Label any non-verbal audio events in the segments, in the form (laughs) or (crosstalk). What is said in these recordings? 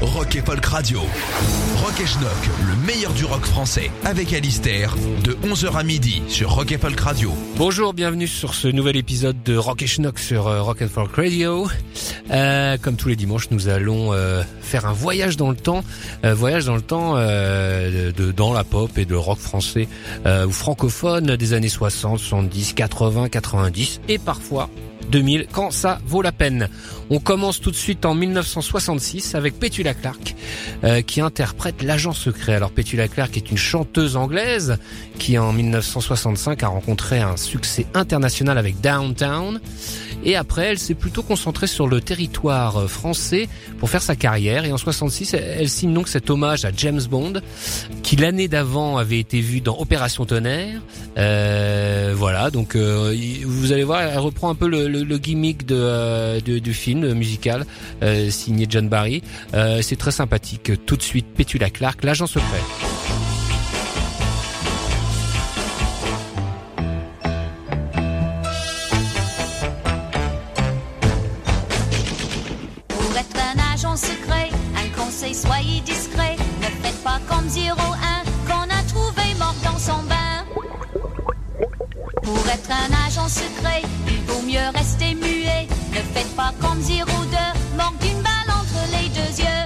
Rock et Folk Radio. Rock et Schnock, le meilleur du rock français, avec Alistair, de 11h à midi sur Rock et Folk Radio. Bonjour, bienvenue sur ce nouvel épisode de Rock et Schnock sur euh, Rock and Folk Radio. Euh, comme tous les dimanches, nous allons euh, faire un voyage dans le temps, voyage dans le temps de, dans la pop et de rock français ou francophone des années 60, 70, 80, 90 et parfois 2000 quand ça vaut la peine. On commence tout de suite en 1966 avec Petula Clark euh, qui interprète l'agent secret. Alors Petula Clark est une chanteuse anglaise qui en 1965 a rencontré un succès international avec Downtown et après elle s'est plutôt concentrée sur le territoire euh, français pour faire sa carrière et en 66 elle, signe donc cet hommage à James Bond qui l'année d'avant avait été vu dans Opération Tonnerre. Euh, voilà donc euh, vous allez voir elle reprend un peu le, le- gimmick euh, du film musical euh, signé John Barry. Euh, c'est très sympathique. Tout de suite Petula Clark, l'agent secret. Pour être un agent secret, un conseil, soyez discret. Ne faites pas comme 01 mieux rester muet. Ne faites pas comme 02, mort d'une balle entre les deux yeux.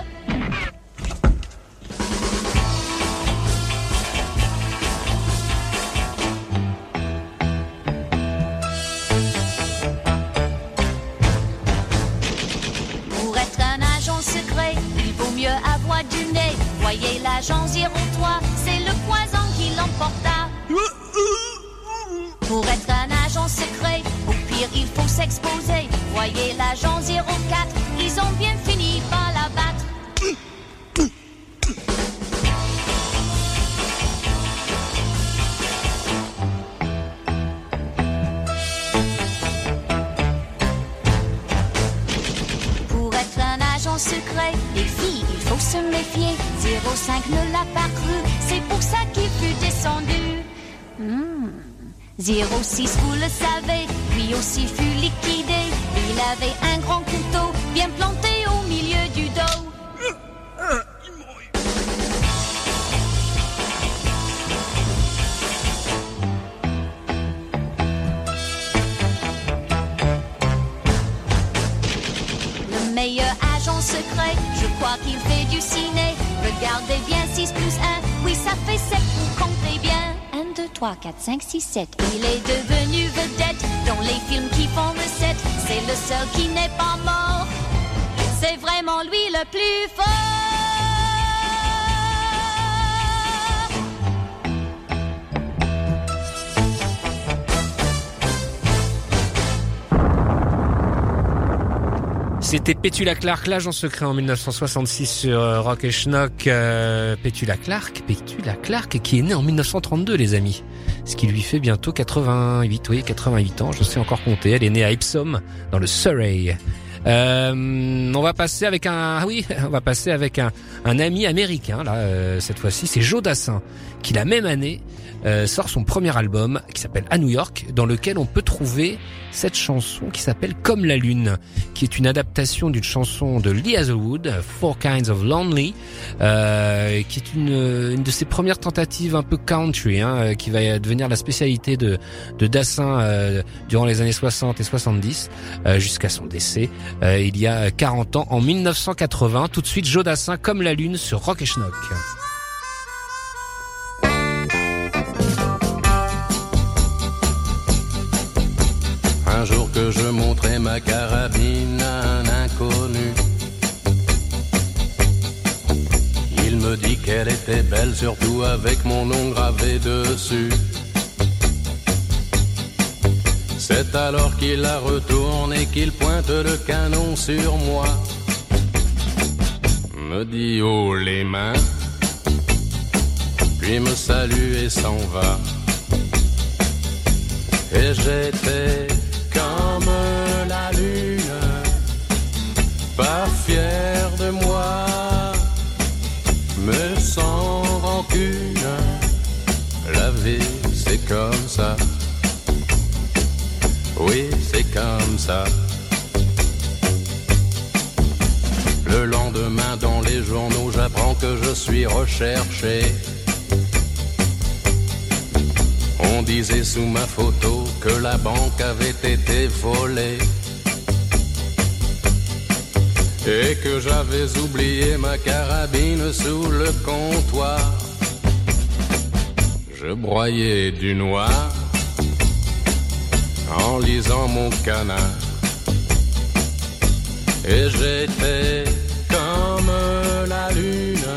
Pour être un agent secret, il vaut mieux avoir du nez. Voyez l'agent 03, 5, 6, 7. C'était Petula Clark, l'agent secret en 1966 sur euh, Rock et Schnock. Euh, Petula Clark, Petula Clark, qui est né en 1932, les amis. Ce qui lui fait bientôt 88, oui, 88 ans, je sais encore compter. Elle est née à Epsom, dans le Surrey. Euh, on va passer avec un, ah oui, (laughs) on va passer avec un, un ami américain là. euh, cette fois-ci, c'est Joe Dassin, qui la même année euh, sort son premier album qui s'appelle À New York, dans lequel on peut trouver cette chanson qui s'appelle Comme la lune, qui est une adaptation d'une chanson de Lee Hazelwood, Four Kinds of Lonely, euh, qui est une, une de ses premières tentatives un peu country, hein, euh, qui va devenir la spécialité de, de Dassin euh, durant les années 60 et 70 euh, jusqu'à son décès euh, il y a 40 ans en 1980. Tout de suite Joe Dassin comme la lune sur Rock et Schnock. Un jour que je montrais ma carabine à un inconnu. Il me dit qu'elle était belle, surtout avec mon nom gravé dessus. C'est alors qu'il la retourne et qu'il pointe le canon sur moi. Me dit haut les mains, puis me salue et s'en va. Et j'étais comme la lune, pas fier de moi, mais sans rancune. La vie, c'est comme ça. Oui, c'est comme ça. Le lendemain, dans les journaux, j'apprends que je suis recherché. On disait sous ma photo que la banque avait été volée. Et que j'avais oublié ma carabine sous le comptoir. Je broyais du noir en lisant mon canard. Et j'étais comme la lune,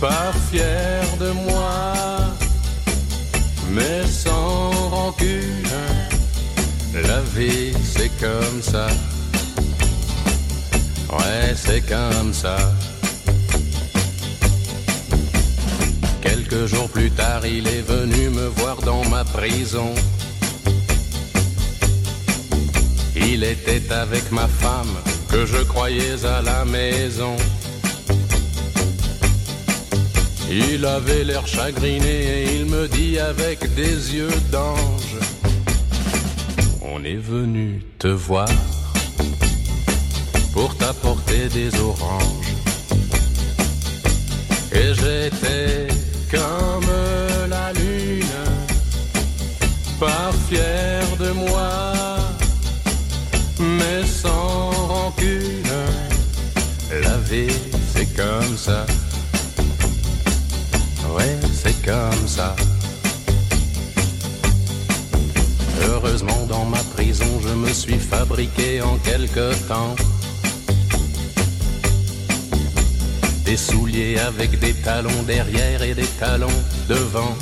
pas fier de moi, mais sans rancune. La vie c'est comme ça, ouais c'est comme ça. Quelques jours plus tard, il est venu me voir dans ma prison. Il était avec ma femme que je croyais à la maison. Il avait l'air chagriné et il me dit avec des yeux d'ange, on est venu te voir pour t'apporter des oranges. Et j'étais comme la lune, pas fier de moi mais sans rancune. La vie, c'est comme ça. Ouais, c'est comme ça. Heureusement, dans ma prison, je me suis fabriqué en quelque temps des souliers avec des talons derrière et des talons devant.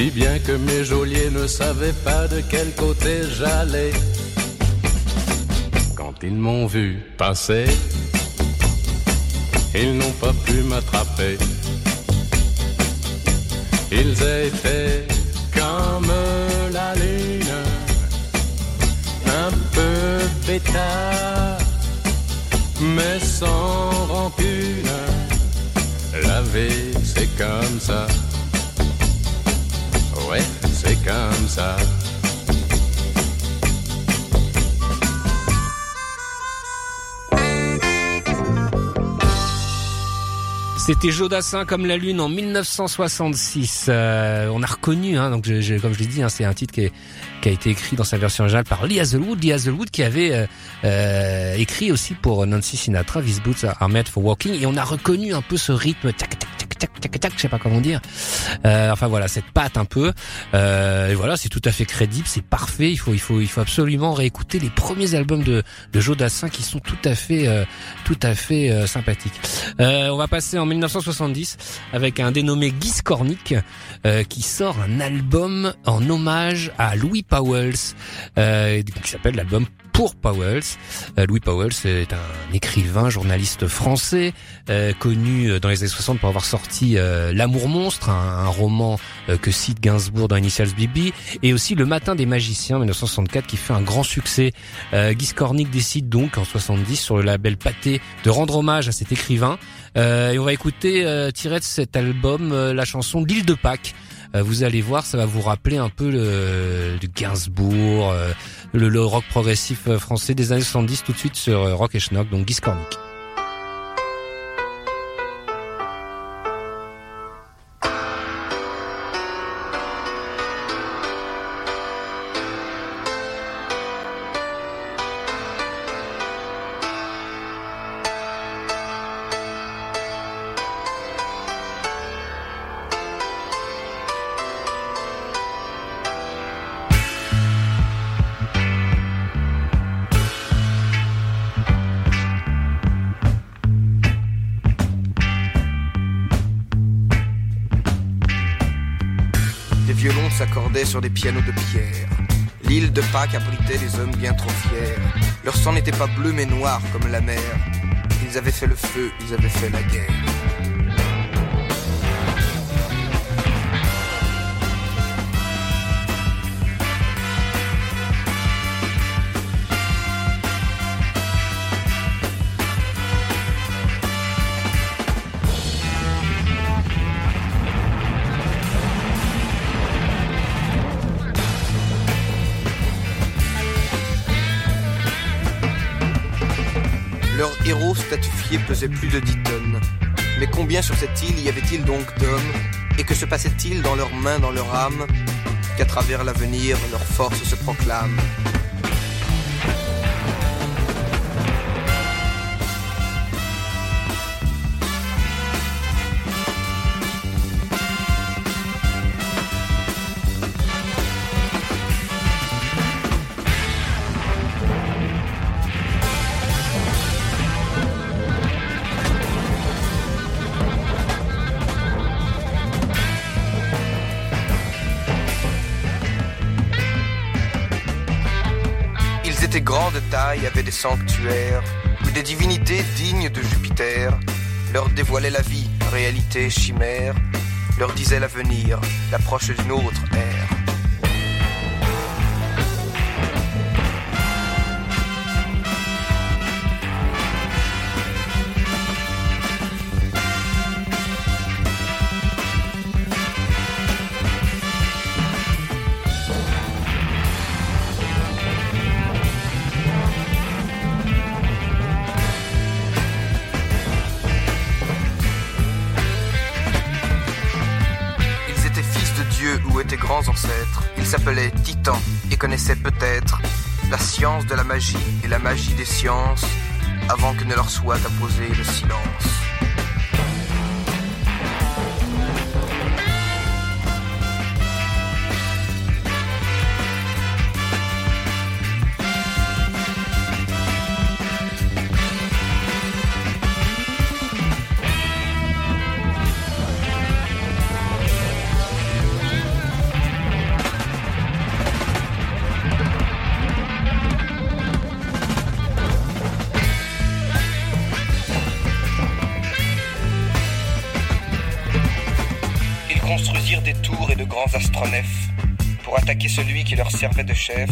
Si bien que mes geôliers ne savaient pas de quel côté j'allais. Quand ils m'ont vu passer, ils n'ont pas pu m'attraper. Ils étaient comme la lune, un peu bêta, mais sans rancune. La vie, c'est comme ça. C'était Jodassin comme la lune en 1966. Euh, on a reconnu, hein, donc comme je l'ai dit, hein, c'est un titre qui, a été écrit dans sa version originale par Lee Hazelwood. Lee Hazelwood qui avait euh, euh, écrit aussi pour Nancy Sinatra, These Boots Are for Walking, et on a reconnu un peu ce rythme tac tac tac tac tac tac, je sais pas comment dire. Euh, enfin voilà, cette patte un peu. Euh, et voilà, c'est tout à fait crédible, c'est parfait. Il faut, il faut, il faut absolument réécouter les premiers albums de, de Joe Dassin qui sont tout à fait, euh, tout à fait sympathiques. On va passer en 1970 avec un dénommé Guy Skornik qui sort un album en hommage à Louis Powells qui s'appelle l'album pour Powells. Euh, Louis Powells est un écrivain, journaliste français, euh, connu dans les années 60 pour avoir sorti euh, L'amour monstre, un, roman euh, que cite Gainsbourg dans Initials BB, et aussi Le matin des magiciens 1964 qui fait un grand succès. Euh, Guy Skornik décide donc en 70 sur le label Pâté de rendre hommage à cet écrivain. et on va écouter tiré de cet album la chanson L'île de Pâques. Euh, vous allez voir, ça va vous rappeler un peu le, Gainsbourg, euh, le, le, rock progressif euh, français des années 70 tout de suite sur Rock et Schnock, donc Guy. De pierre. L'île de Pâques abritait des hommes bien trop fiers. Leur sang n'était pas bleu mais noir comme la mer. Ils avaient fait le feu, ils avaient fait la guerre. Pesait plus de 10 tonnes. Mais combien sur cette île y avait-il donc d'hommes? Et que se passait-il dans leurs mains, dans leur âme? Qu'à travers l'avenir, leur force se proclame. De taille, avaient des sanctuaires, où des divinités dignes de Jupiter leur dévoilaient la vie, réalité, chimère, leur disaient l'avenir, l'approche d'une autre ère. Connaissaient peut-être la science de la magie et la magie des sciences avant que ne leur soit apposé le silence. Qui leur servait de chef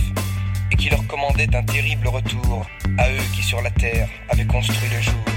et qui leur commandait un terrible retour à eux qui sur la terre avaient construit le jour.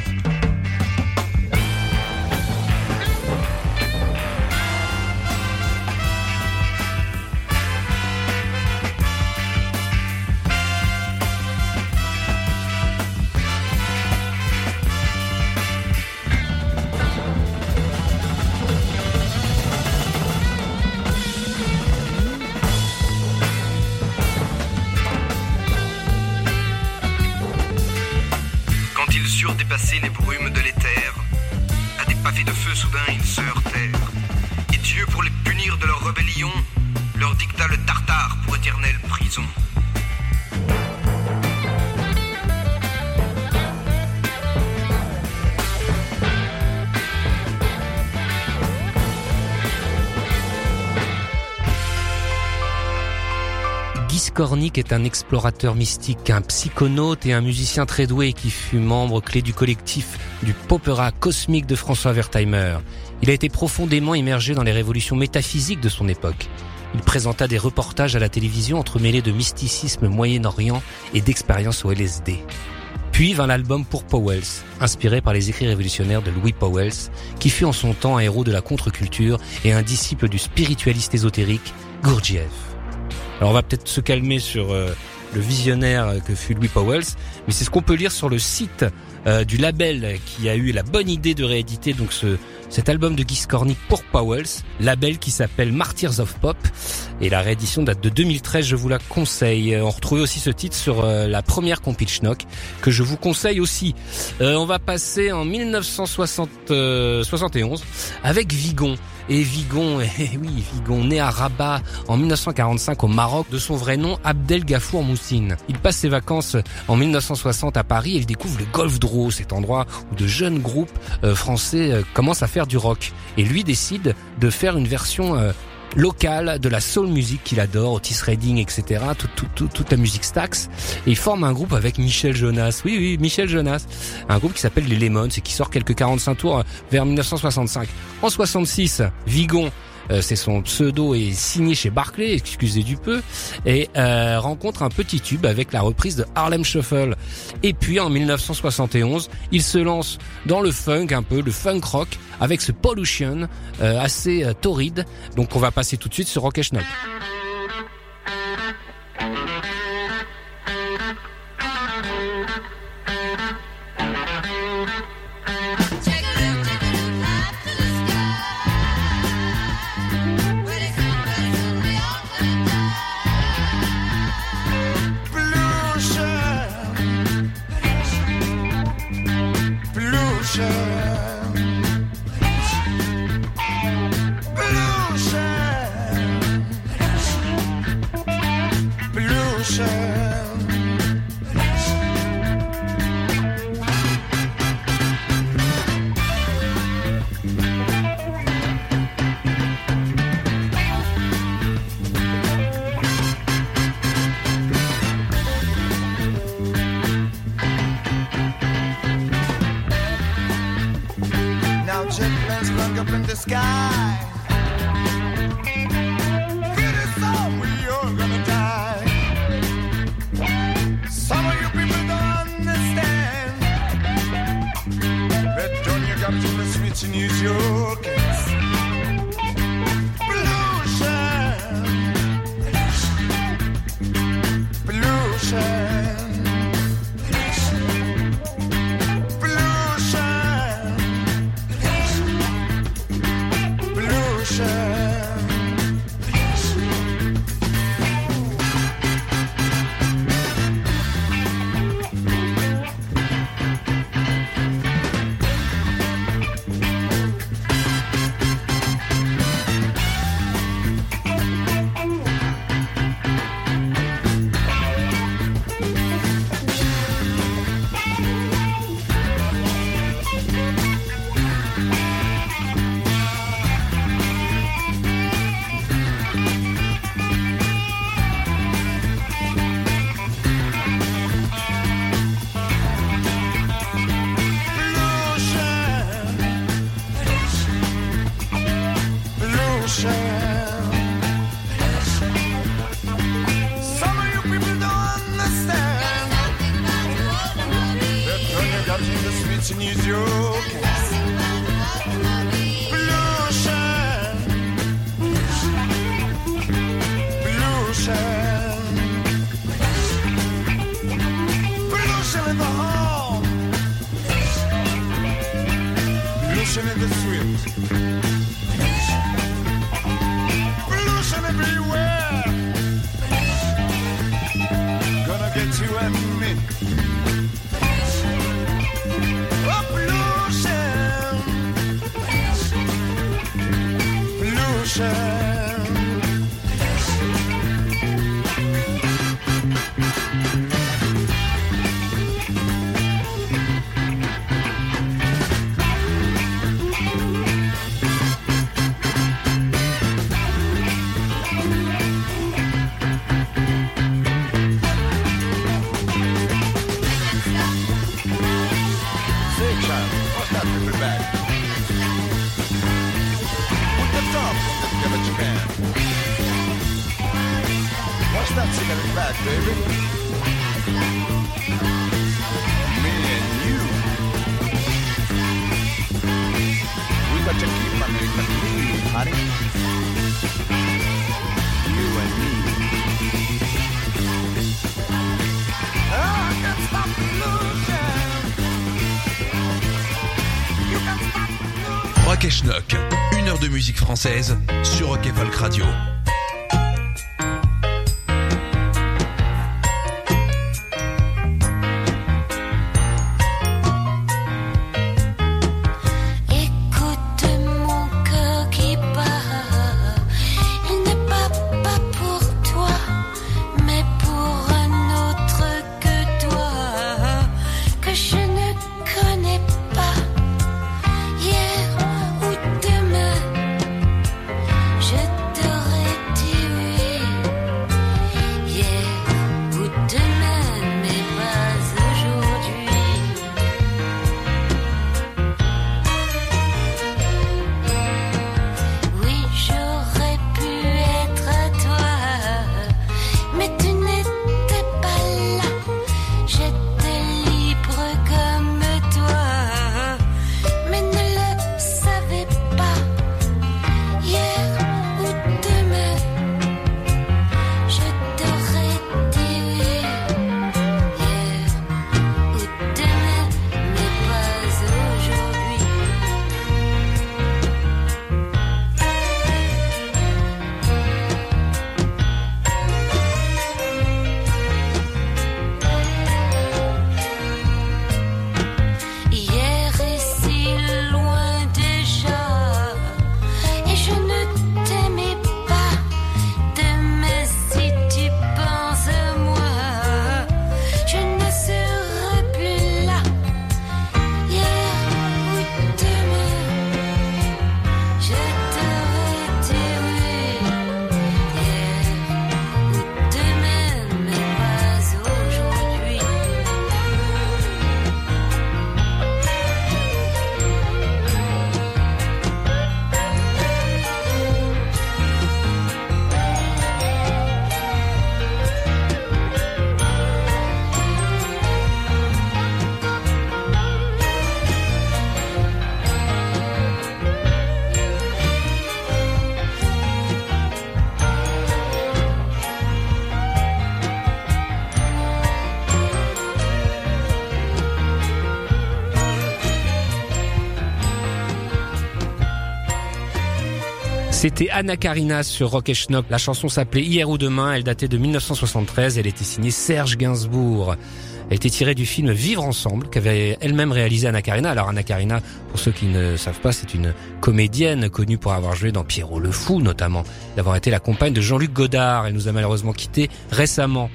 Skornik est un explorateur mystique, un psychonaute et un musicien très doué qui fut membre clé du collectif du popera cosmique de François Wertheimer. Il a été profondément immergé dans les révolutions métaphysiques de son époque. Il présenta des reportages à la télévision entremêlés de mysticisme moyen-orient et d'expériences au LSD. Puis vint l'album Pour Powells, inspiré par les écrits révolutionnaires de Louis Powells, qui fut en son temps un héros de la contre-culture et un disciple du spiritualiste ésotérique Gurdjieff. Alors on va peut-être se calmer sur euh, le visionnaire que fut Louis Powells, mais c'est ce qu'on peut lire sur le site euh, du label qui a eu la bonne idée de rééditer donc ce cet album de Guy Skornik pour Powells, label qui s'appelle Martyrs of Pop et la réédition date de 2013, je vous la conseille. On retrouvait aussi ce titre sur euh, la première compil Schnock que je vous conseille aussi. Euh, on va passer en 1971 avec Vigon. Et Vigon, (laughs) eh oui, Vigon, né à Rabat en 1945 au Maroc, de son vrai nom Abdel Gafour Moussine. Il passe ses vacances en 1960 à Paris et il découvre le Golf Draw, cet endroit où de jeunes groupes euh, français euh, commencent à faire du rock. Et lui décide de faire une version euh, local de la soul music qu'il adore, Otis Redding, etc. Tout, tout, tout, toute la musique Stax. Et il forme un groupe avec Michel Jonas. Oui, oui, Michel Jonas. Un groupe qui s'appelle les Lemons et qui sort quelques 45 tours vers 1965. En 66, Vigon c'est son pseudo et signé chez Barclay, excusez du peu, et euh, rencontre un petit tube avec la reprise de Harlem Shuffle. Et puis en 1971, il se lance dans le funk un peu, le funk rock, avec ce Pollution euh, assez torride. Donc on va passer tout de suite sur Rock. sky. It is so we are gonna die. Some of you people don't understand that Junior got to switch and use your kiss. Française sur Rock Folk Radio. C'était Anna Karina sur Rock et Schnock. La chanson s'appelait Hier ou demain. Elle datait de 1973. Elle était signée Serge Gainsbourg. Elle était tirée du film Vivre ensemble qu'avait elle-même réalisé Anna Karina. Alors Anna Karina, pour ceux qui ne savent pas, c'est une comédienne connue pour avoir joué dans Pierrot le Fou notamment, d'avoir été la compagne de Jean-Luc Godard. Elle nous a malheureusement quitté récemment.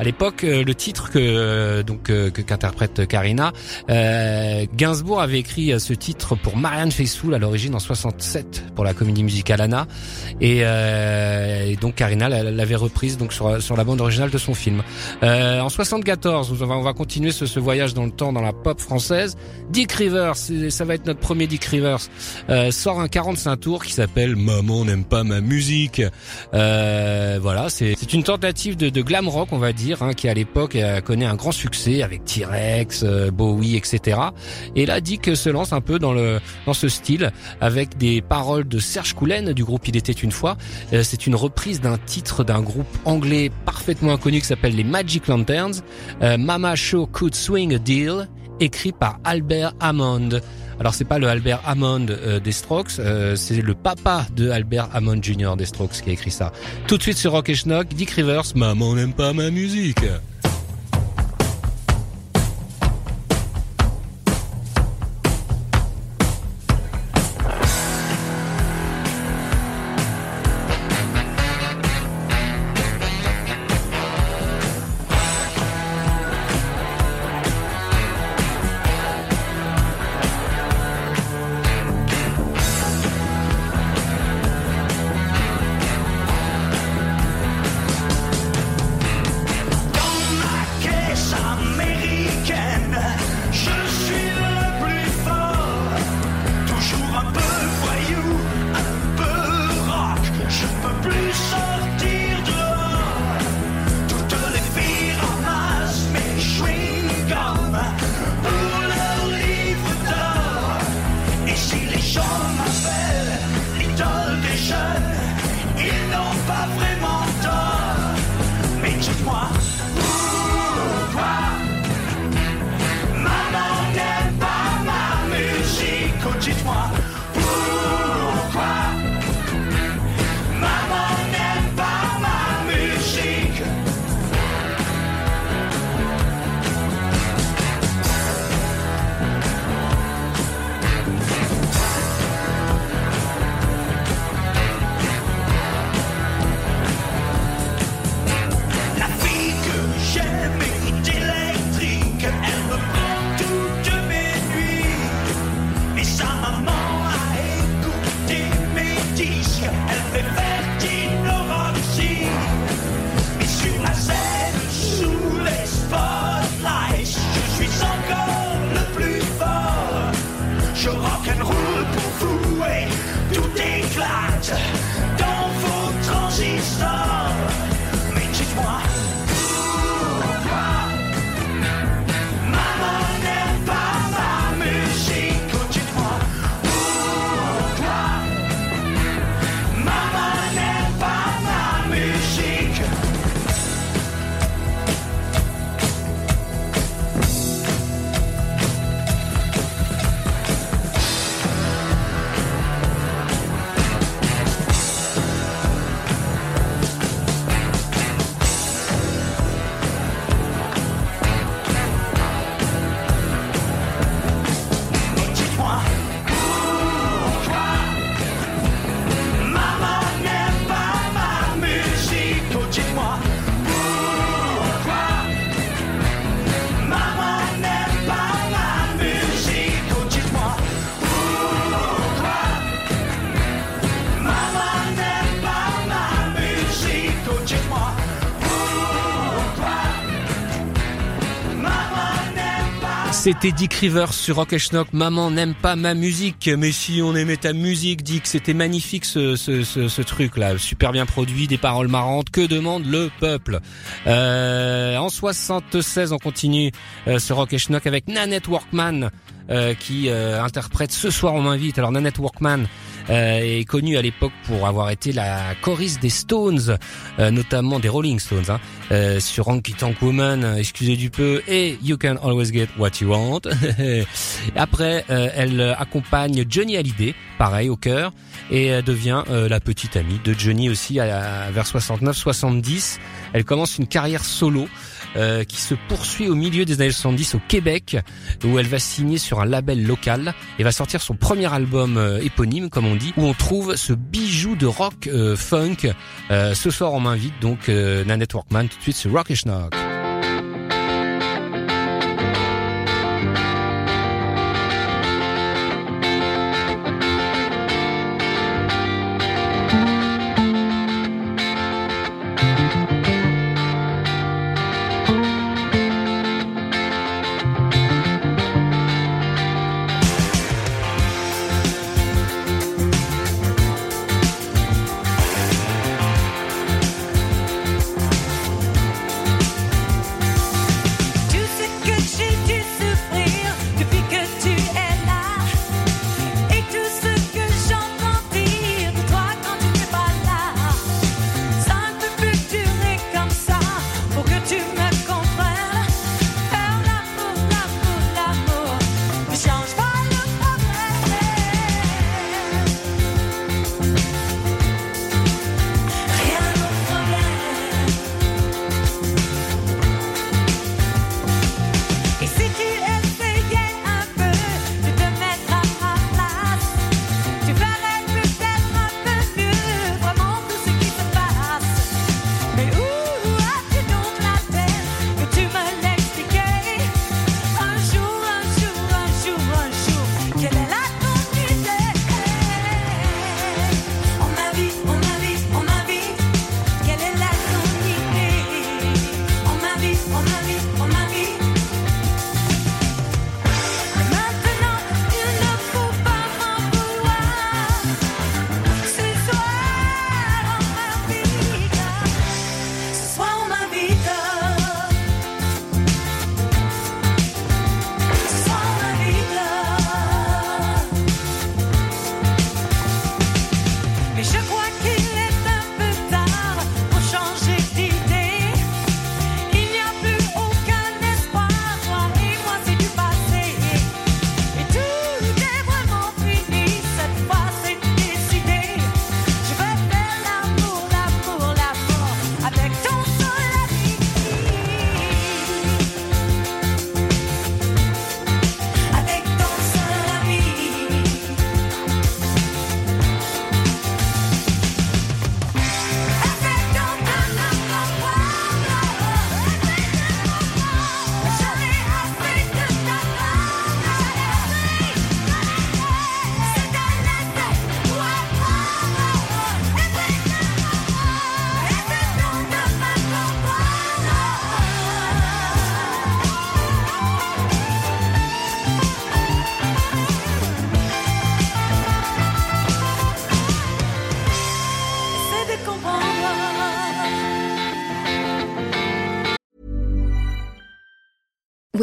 À l'époque, euh, le titre que euh, donc euh, qu'interprète Karina, Gainsbourg avait écrit ce titre pour Marianne Faithfull à l'origine en 67 pour la comédie musicale Anna, et, donc Karina l'avait reprise donc sur, sur la bande originale de son film. en 74, nous avons on va continuer ce, ce, voyage dans le temps dans la pop française. Dick Rivers, ça va être notre premier Dick Rivers, euh, sort un 45 tours qui s'appelle Maman n'aime pas ma musique. Euh, voilà, c'est une tentative de, de, glam rock, on va dire, hein, qui à l'époque euh, connaît un grand succès avec T-Rex, euh, Bowie, etc. Et là, Dick se lance un peu dans le dans ce style avec des paroles de Serge Coulen du groupe Il était une fois. Euh, c'est une reprise d'un titre d'un groupe anglais parfaitement inconnu qui s'appelle les Magic Lanterns. Mama Show Could Swing a Deal, écrit par Albert Hammond. Alors c'est pas le Albert Hammond euh, des Strokes, euh, c'est le papa de Albert Hammond Jr. des Strokes qui a écrit ça. Tout de suite sur Rock Schnock, Dick Rivers, maman n'aime pas ma musique. C'était Dick Rivers sur Rock Schnock. Maman n'aime pas ma musique, mais si on aimait ta musique, Dick, c'était magnifique ce, ce, ce, truc là, super bien produit, des paroles marrantes. Que demande le peuple? Euh, En 76, on continue euh, ce Rock Schnock avec Nanette Workman. Euh, qui euh, interprète Ce soir on m'invite. Alors Nanette Workman, euh, est connue à l'époque pour avoir été la choriste des Stones, euh, notamment des Rolling Stones, hein, euh, sur Honky Tonk Woman, excusez du peu, et You Can Always Get What You Want. (laughs) Après, elle accompagne Johnny Hallyday, pareil au cœur, et devient la petite amie de Johnny aussi vers 69-70. Elle commence une carrière solo. Euh, qui se poursuit au milieu des années 70 au Québec, où elle va signer sur un label local et va sortir son premier album euh, éponyme, comme on dit, où on trouve ce bijou de rock euh, funk. ce soir, on m'invite donc Nanette Workman tout de suite sur Rock Schnock.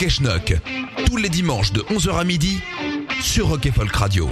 Rock Tous les dimanches de 11h à midi sur Rock et Folk Radio.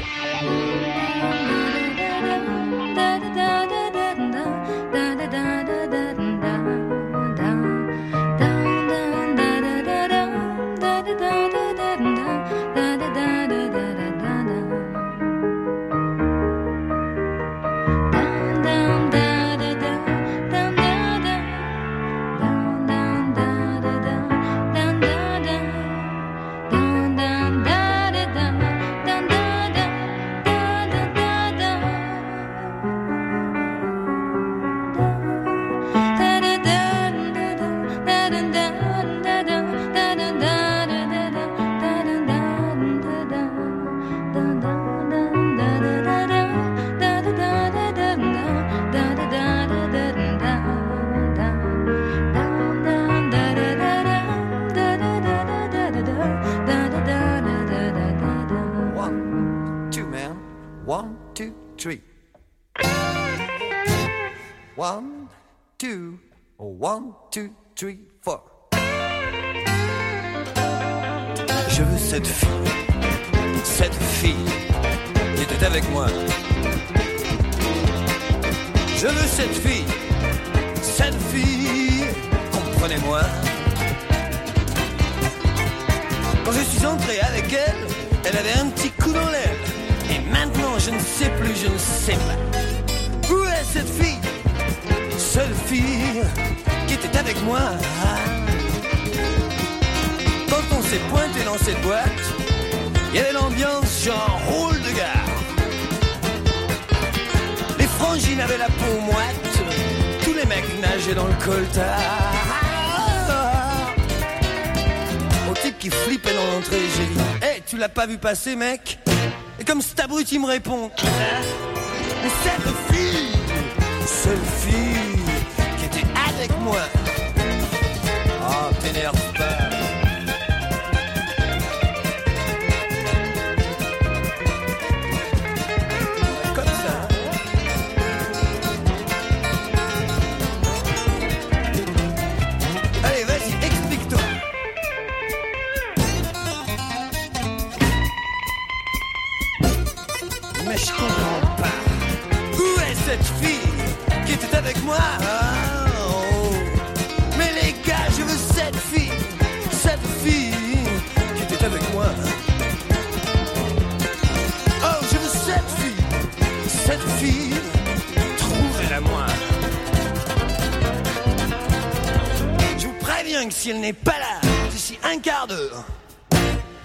Avec moi. Quand on s'est pointé dans cette boîte, il y avait l'ambiance genre rôle de gare. Les frangines avaient la peau moite, tous les mecs nageaient dans le coltard. Au type qui flippait dans l'entrée, j'ai dit Hé, tu l'as pas vu passer, mec? Et comme cet abruti me répond Mais cette fille, seule fille qui était avec moi.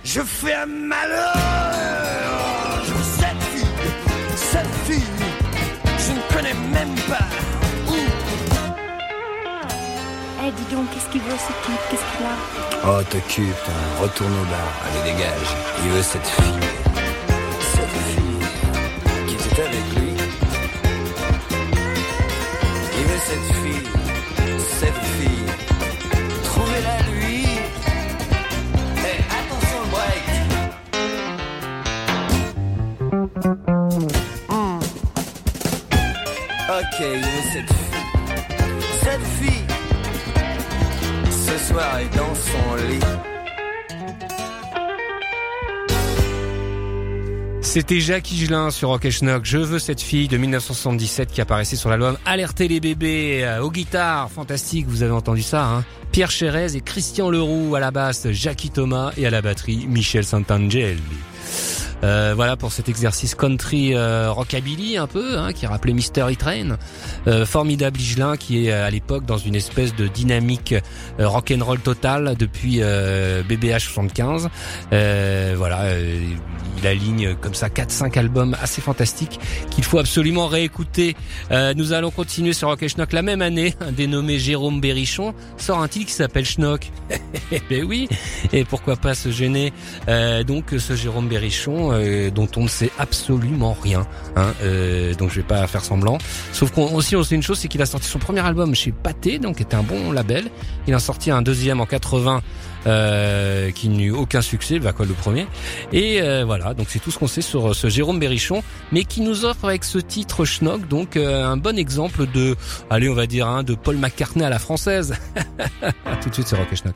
Je fais un malheur. Je veux cette fille, cette fille, je ne connais même pas. Où Eh, dis donc, qu'est-ce qu'il veut ce type? Qu'est-ce qu'il a? Oh, t'occupe, hein. retourne au bar, allez dégage. Il veut cette fille, cette fille qui était avec lui. Il veut cette fille, Cette fille, cette fille. Ce soir est dans son lit. C'était Jacques Higelin sur Rock et Schnock. Je veux cette fille de 1977 qui apparaissait sur l'album Alerter les bébés euh, aux guitares. Fantastique, vous avez entendu ça, hein Pierre Chérez et Christian Leroux à la basse, Jackie Thomas et à la batterie Michel Santangeli. Euh, voilà pour cet exercice country euh, rockabilly un peu, hein, qui rappelait Mystery Train. Euh, formidable Higelin qui est à l'époque dans une espèce de dynamique euh, rock'n'roll total depuis euh, BBH 75. Euh, voilà, euh, il aligne comme ça 4-5 albums assez fantastiques qu'il faut absolument réécouter. Euh, nous allons continuer sur Rock et Schnock la même année. (laughs) Dénommé Jérôme Berrichon sort un titre qui s'appelle Schnock. (laughs) ben oui, et pourquoi pas se gêner. Euh, donc ce Jérôme Berrichon euh, dont on ne sait absolument rien. Hein, euh, donc je vais pas faire semblant. Sauf qu'on aussi on sait une chose, c'est qu'il a sorti son premier album chez Pathé, donc était un bon label. Il a sorti un deuxième en 80 euh, qui n'eut aucun succès, bah quoi le premier. Et euh, voilà, donc c'est tout ce qu'on sait sur euh, ce Jérôme Berrichon, mais qui nous offre avec ce titre Schnock, donc euh, un bon exemple de, allez on va dire, hein, de Paul McCartney à la française. (laughs) tout de suite c'est Rock et Schnock.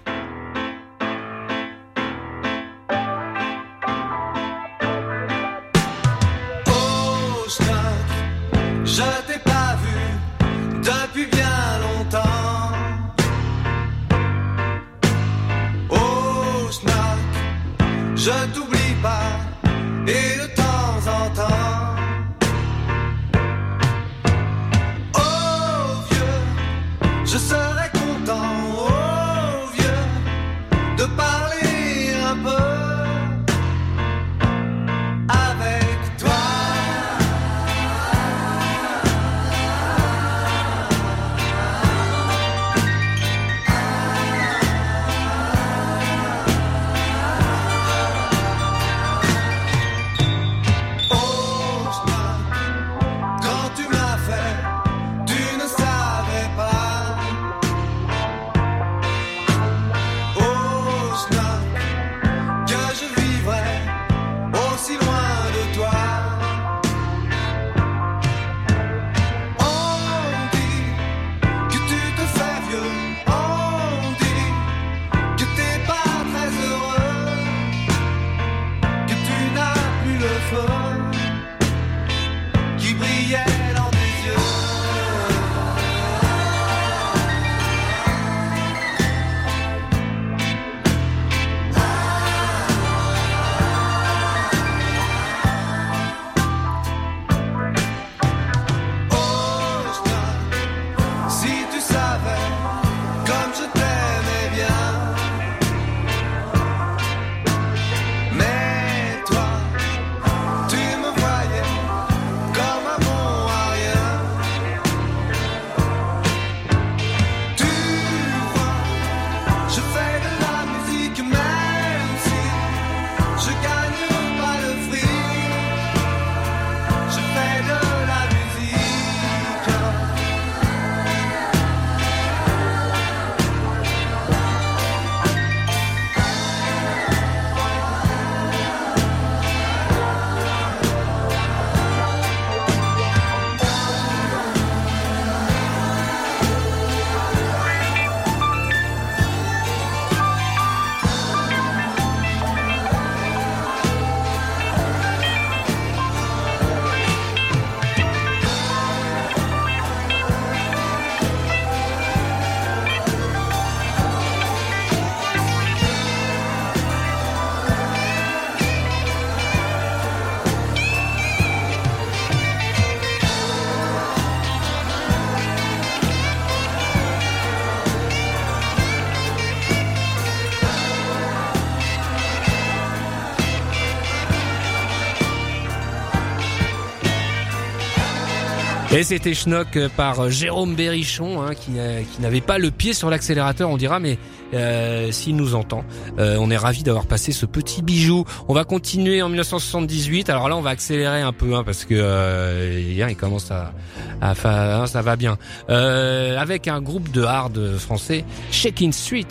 Et c'était Schnock par euh, Jérôme Berrichon, hein, qui, n'a- qui n'avait pas le pied sur l'accélérateur, on dira, mais euh, s'il nous entend, euh, on est ravi d'avoir passé ce petit bijou. On va continuer en 1978. Alors là, on va accélérer un peu, hein, parce que euh, il commence à, hein, ça va bien. Euh, avec un groupe de hard français, Shaking Street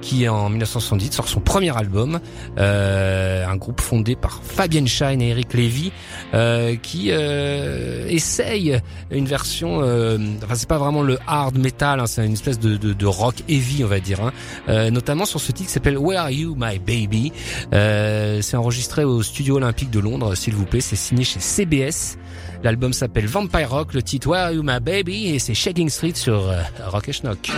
qui en 1978 sort son premier album, euh, un groupe fondé par Fabienne Shine et Eric Lévy, euh, qui euh, essaye une version, euh, enfin c'est pas vraiment le hard metal, hein, c'est une espèce de, de, de rock heavy on va dire, hein, euh, notamment sur ce titre qui s'appelle Where Are You My Baby, euh, c'est enregistré au Studio Olympique de Londres, s'il vous plaît, c'est signé chez CBS. L'album s'appelle Vampire Rock, le titre Where Are You My Baby? Et c'est Shaking Street sur Rock et Schnock.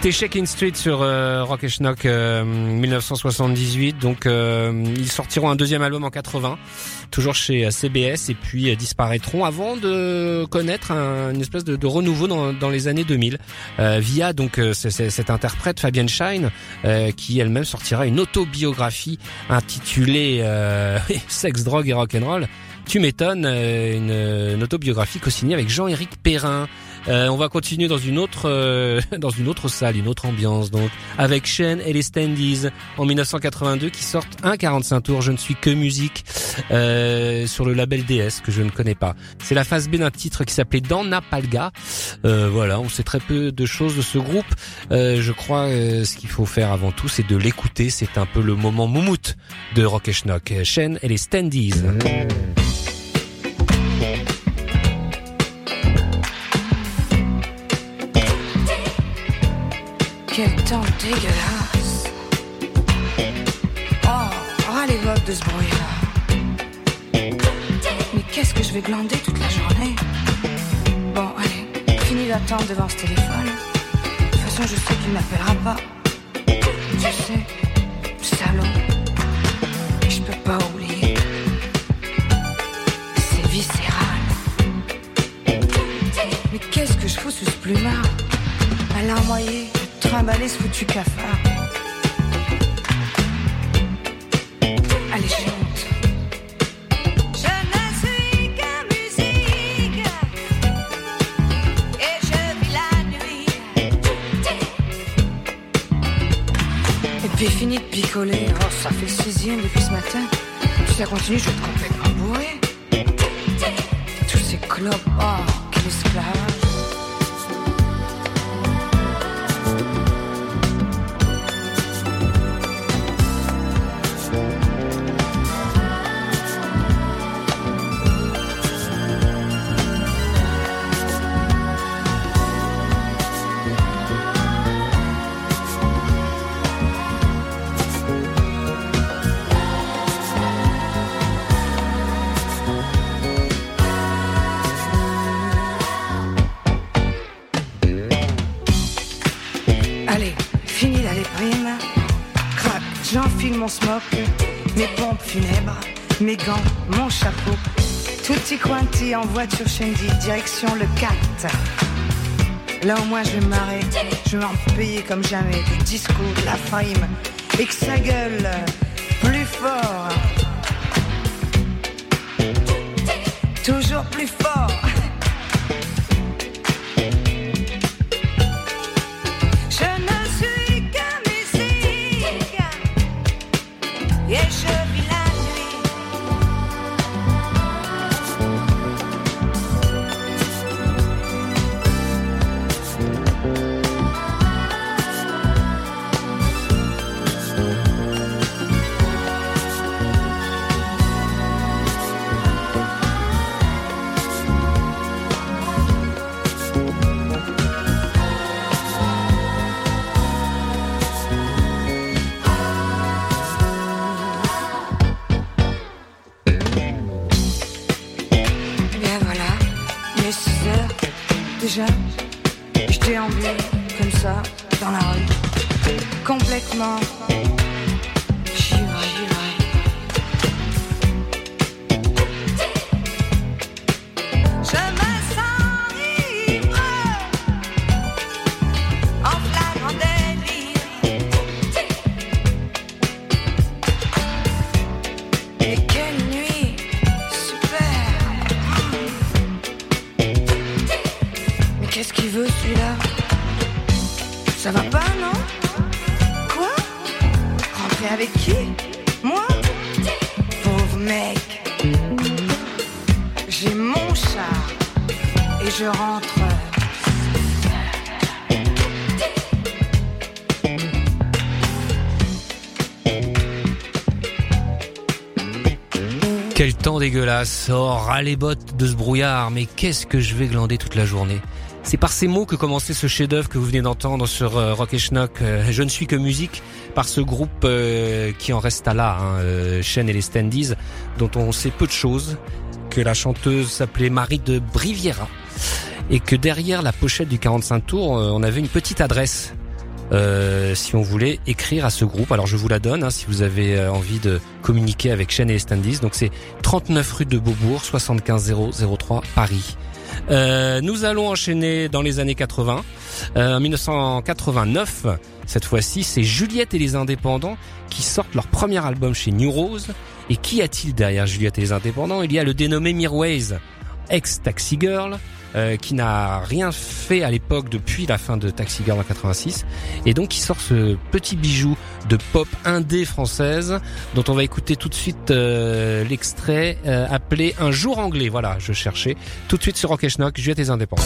C'était Shaking Street sur euh, Rock et Schnock euh, 1978. Donc euh, ils sortiront un deuxième album en 80, toujours chez euh, CBS, et puis euh, disparaîtront avant de connaître un- une espèce de, renouveau dans, dans les années 2000 euh, via donc c- cette interprète Fabienne Shine qui elle-même sortira une autobiographie intitulée (laughs) Sexe, drogue et rock'n'roll. Tu m'étonnes, une, une autobiographie co-signée avec Jean-Éric Perrin. Euh, on va continuer dans une autre euh, (laughs) dans une autre salle, une autre ambiance donc avec Shane et les Standees en 1982 qui sortent un 45 tours Je ne suis que musique euh, sur le label DS que je ne connais pas. C'est la phase B d'un titre qui s'appelait Dans Napalga. Euh, voilà, on sait très peu de choses de ce groupe. Euh, je crois euh, ce qu'il faut faire avant tout, c'est de l'écouter. C'est un peu le moment moumoute de Rock et Schnock. Shane et les Standees. Quel temps dégueulasse. Oh, ras les votes de ce bruit-là. Mais qu'est-ce que je vais glander toute la journée? Bon, allez, fini d'attendre devant ce téléphone. De toute façon, je sais qu'il m'appellera pas. Tu sais, salaud. Je peux pas oublier. C'est viscéral. Mais qu'est-ce que je fous sous ce plumard? À larmoyer, trimballer ce foutu cafard. Allez, chante. Je ne suis que musique et je vis la nuit. Et puis fini de picoler. Oh, ça fait le sixième depuis ce matin. Si ça continue, je vais être complètement bourré. Tous ces clopes. Oh, mon chapeau. Tutti quanti en voiture Shandy, direction le 4. Là au moins je vais me je vais en payer comme jamais du disco, de la frime, et que ça gueule plus fort. Toujours plus fort. Dégueulasse. Oh, ras les bottes de ce brouillard. Mais qu'est-ce que je vais glander toute la journée? C'est par ces mots que commençait ce chef-d'œuvre que vous venez d'entendre sur euh, Rock et Schnock. euh, je ne suis que musique par ce groupe euh, qui en reste à là, hein, Shane et les Standees, dont on sait peu de choses, que la chanteuse s'appelait Marie de Briviera et que derrière la pochette du 45 tours, on avait une petite adresse euh, si on voulait écrire à ce groupe. Alors je vous la donne hein, si vous avez euh, envie de communiquer avec Shane et les Standees. Donc c'est 39 rue de Beaubourg, 75 003 Paris. Euh, nous allons enchaîner dans les années 80. Euh, en 1989, cette fois-ci, c'est Juliette et les Indépendants qui sortent leur premier album chez New Rose. Et qui a-t-il derrière Juliette et les Indépendants? Il y a le dénommé Mirways, ex-Taxi Girl, euh, qui n'a rien fait à l'époque depuis la fin de Taxi Girl en 86 et donc qui sort ce petit bijou de pop indé française dont on va écouter tout de suite euh, l'extrait euh, appelé Un jour anglais. Voilà, je cherchais tout de suite sur Rock et Schnock, Juliette et les Indépendants.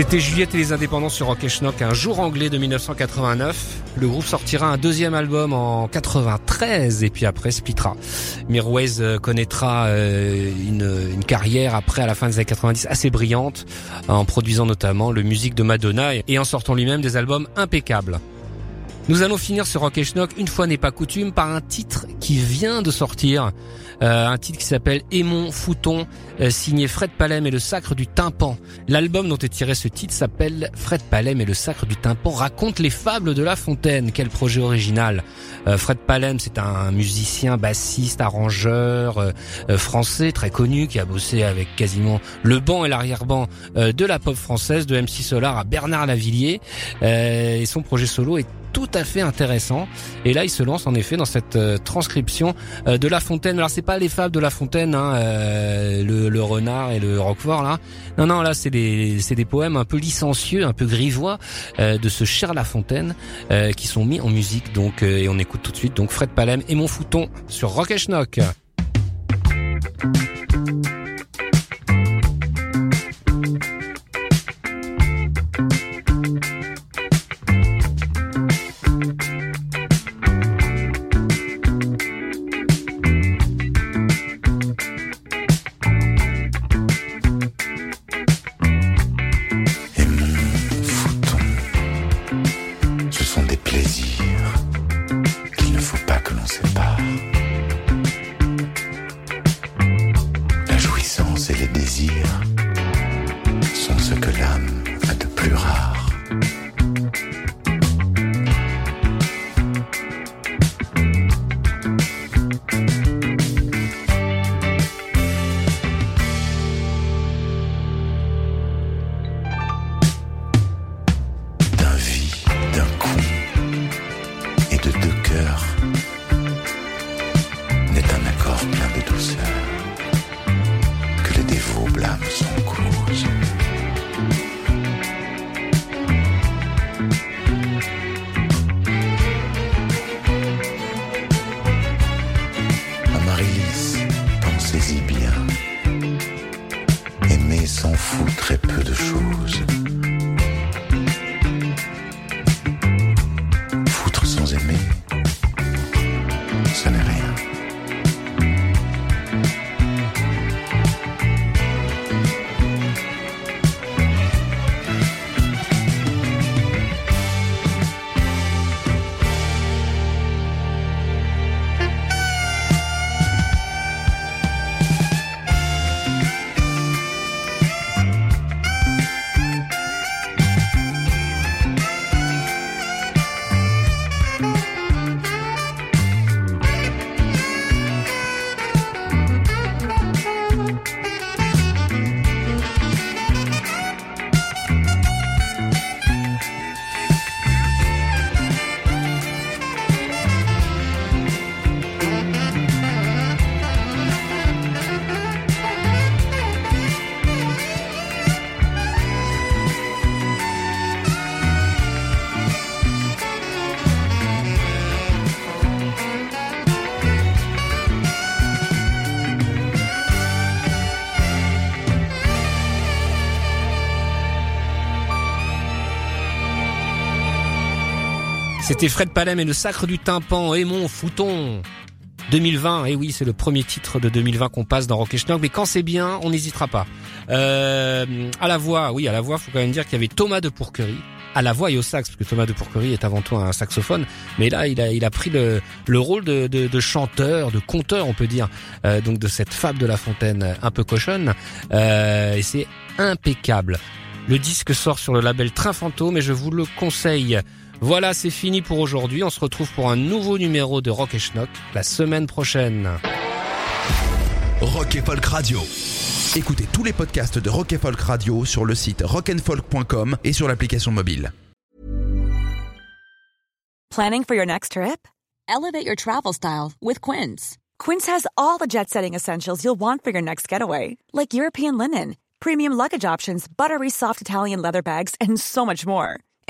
C'était Juliette et les Indépendants sur Rock et Schnock, un jour anglais de 1989. Le groupe sortira un deuxième album en 93 et puis après splittera. Mirwais euh, connaîtra euh, une, une carrière après à la fin des années 90 assez brillante en produisant notamment le musique de Madonna et en sortant lui-même des albums impeccables. Nous allons finir ce Rock et Schnock, une fois n'est pas coutume, par un titre qui vient de sortir. Euh, un titre qui s'appelle Aimon Fouton, euh, signé Fred Palem et le Sacre du Tympan. L'album dont est tiré ce titre s'appelle Fred Palem et le Sacre du Tympan raconte les fables de La Fontaine. Quel projet original. Euh, Fred Palem, c'est un musicien, bassiste, arrangeur euh, euh, français très connu qui a bossé avec quasiment le banc et l'arrière-banc euh, de la pop française, de MC Solar à Bernard Lavillier. Et son projet solo est tout à fait intéressant. Et là, il se lance en effet dans cette euh, transcription euh, de La Fontaine. Alors, c'est pas les fables de La Fontaine, hein, euh, le, le renard et le roquefort là. Non, non, là, c'est des, c'est des poèmes un peu licencieux, un peu grivois euh, de ce cher La Fontaine euh, qui sont mis en musique. Donc, euh, et on écoute tout de suite donc Fred Palem et Mon Fouton sur Rock et Schnock. C'était Fred Palem et le Sacre du Tympan, Aimon Fouton. 2020, et oui, c'est le premier titre de 2020 qu'on passe dans Rock et Schnock, mais quand c'est bien, on n'hésitera pas. Euh, à la voix, oui, à la voix, faut quand même dire qu'il y avait Thomas de Pourquerie, à la voix et au sax, parce que Thomas de Pourquerie est avant tout un saxophone, mais là, il a, il a pris le, le rôle de, de, de chanteur, de conteur, on peut dire, euh, donc de cette fable de La Fontaine un peu cochonne, euh, et c'est impeccable. Le disque sort sur le label Train Fantôme et je vous le conseille. Voilà, c'est fini pour aujourd'hui. On se retrouve pour un nouveau numéro de Rock et Schnock la semaine prochaine. Rock et Folk Radio. Écoutez tous les podcasts de Rock et Folk Radio sur le site rockandfolk.com et sur l'application mobile. Planning for your next trip? Elevate your travel style with Quince. Quince has all the jet setting essentials you'll want for your next getaway, like European linen, premium luggage options, buttery soft Italian leather bags, and so much more.